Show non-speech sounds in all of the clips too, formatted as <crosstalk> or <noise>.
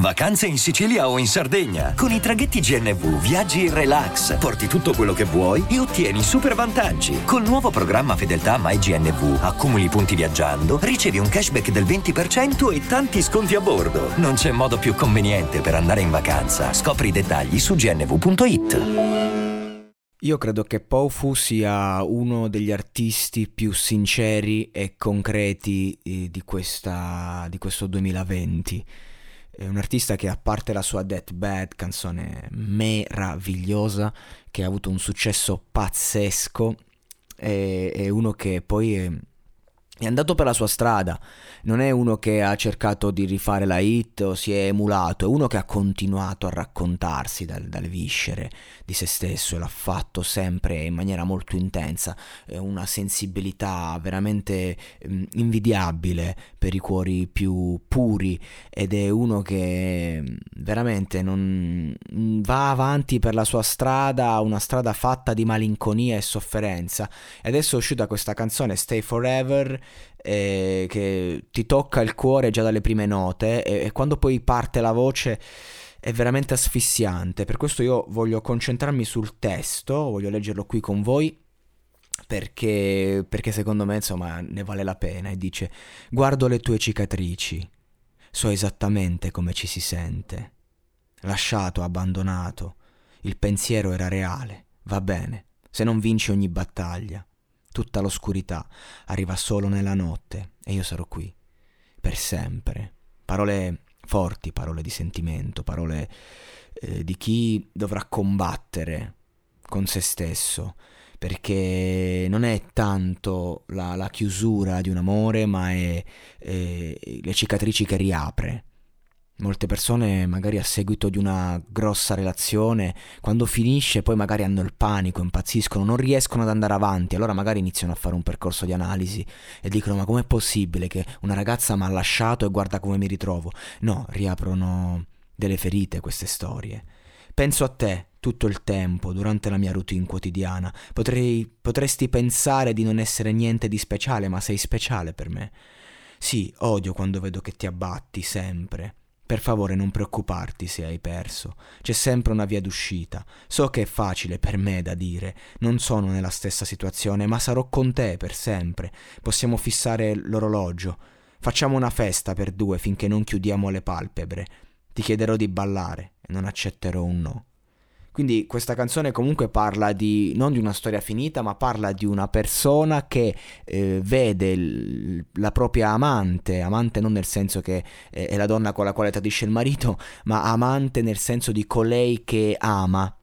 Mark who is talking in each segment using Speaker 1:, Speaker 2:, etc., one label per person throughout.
Speaker 1: Vacanze in Sicilia o in Sardegna. Con i traghetti GNV viaggi in relax, porti tutto quello che vuoi e ottieni super vantaggi. Col nuovo programma Fedeltà MyGNV accumuli punti viaggiando, ricevi un cashback del 20% e tanti sconti a bordo. Non c'è modo più conveniente per andare in vacanza. Scopri i dettagli su gnv.it.
Speaker 2: Io credo che Pofu sia uno degli artisti più sinceri e concreti eh, di, questa, di questo 2020. È un artista che a parte la sua Death Bad, canzone meravigliosa, che ha avuto un successo pazzesco, è, è uno che poi è, andato per la sua strada, non è uno che ha cercato di rifare la hit o si è emulato, è uno che ha continuato a raccontarsi dal, dalle viscere di se stesso e l'ha fatto sempre in maniera molto intensa, è una sensibilità veramente mm, invidiabile per i cuori più puri ed è uno che mm, veramente non mm, va avanti per la sua strada, una strada fatta di malinconia e sofferenza. E adesso è uscita questa canzone Stay Forever eh, che ti tocca il cuore già dalle prime note e, e quando poi parte la voce è veramente asfissiante. Per questo io voglio concentrarmi sul testo, voglio leggerlo qui con voi. Perché, perché secondo me insomma ne vale la pena e dice guardo le tue cicatrici so esattamente come ci si sente lasciato abbandonato il pensiero era reale va bene se non vinci ogni battaglia tutta l'oscurità arriva solo nella notte e io sarò qui, per sempre. Parole forti, parole di sentimento, parole eh, di chi dovrà combattere con se stesso, perché non è tanto la, la chiusura di un amore, ma è eh, le cicatrici che riapre Molte persone magari a seguito di una grossa relazione, quando finisce poi magari hanno il panico, impazziscono, non riescono ad andare avanti, allora magari iniziano a fare un percorso di analisi e dicono ma com'è possibile che una ragazza mi ha lasciato e guarda come mi ritrovo? No, riaprono delle ferite queste storie. Penso a te tutto il tempo durante la mia routine quotidiana. Potrei, potresti pensare di non essere niente di speciale, ma sei speciale per me. Sì, odio quando vedo che ti abbatti sempre per favore non preoccuparti se hai perso, c'è sempre una via d'uscita. So che è facile per me da dire, non sono nella stessa situazione, ma sarò con te per sempre. Possiamo fissare l'orologio. Facciamo una festa per due finché non chiudiamo le palpebre. Ti chiederò di ballare e non accetterò un no. Quindi questa canzone comunque parla di, non di una storia finita, ma parla di una persona che eh, vede il, la propria amante, amante non nel senso che eh, è la donna con la quale tradisce il marito, <laughs> ma amante nel senso di colei che ama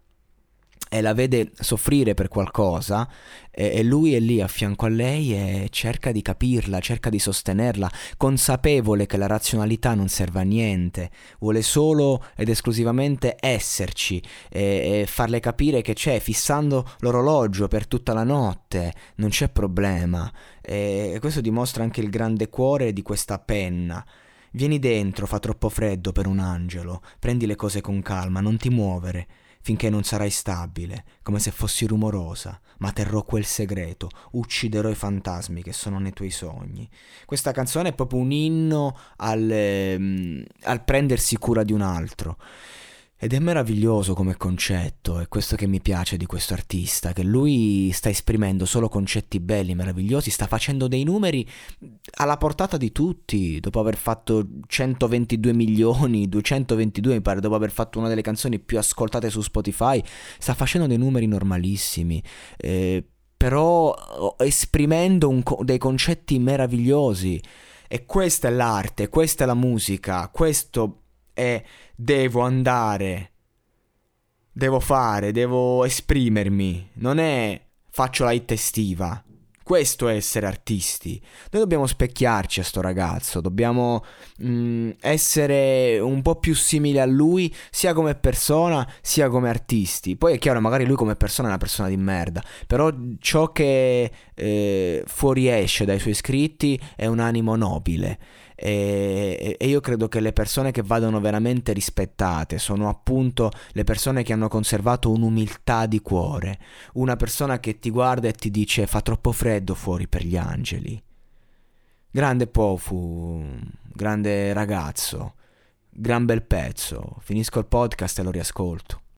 Speaker 2: e la vede soffrire per qualcosa e, e, lui è lì a fianco a lei e cerca di capirla, cerca di sostenerla, consapevole che la razionalità non serve a niente, vuole solo ed esclusivamente esserci e, e farle capire che c'è, fissando l'orologio per tutta la notte, non c'è problema. E questo dimostra anche il grande cuore di questa penna. Vieni dentro, fa troppo freddo per un angelo, prendi le cose con calma, non ti muovere finché non sarai stabile, come se fossi rumorosa, ma terrò quel segreto, ucciderò i fantasmi che sono nei tuoi sogni. Questa canzone è proprio un inno al, ehm, al prendersi cura di un altro. Ed è meraviglioso come concetto, è questo che mi piace di questo artista, che lui sta esprimendo solo concetti belli, meravigliosi, sta facendo dei numeri alla portata di tutti, dopo aver fatto 122 <laughs> milioni, 222 mi pare, dopo aver fatto una delle canzoni più ascoltate su Spotify, sta facendo dei numeri normalissimi. Eh, però esprimendo un, dei concetti meravigliosi. E questa è l'arte, questa è la musica, questo è devo andare, devo fare, devo esprimermi. Non è faccio la hit estiva. Questo è essere artisti. Noi dobbiamo specchiarci a sto ragazzo, dobbiamo mh, mm, essere un po' più simili a lui, sia come persona, sia come artisti. Poi è chiaro, magari lui come persona è una persona di merda, però ciò che eh, fuoriesce dai suoi scritti è un animo nobile. E, e, io credo che le persone che vadano veramente rispettate sono appunto le persone che hanno conservato un'umiltà di cuore, una persona che ti guarda e ti dice fa troppo freddo fuori per gli angeli. Grande Pofu, grande ragazzo, gran bel pezzo, finisco il podcast e lo riascolto.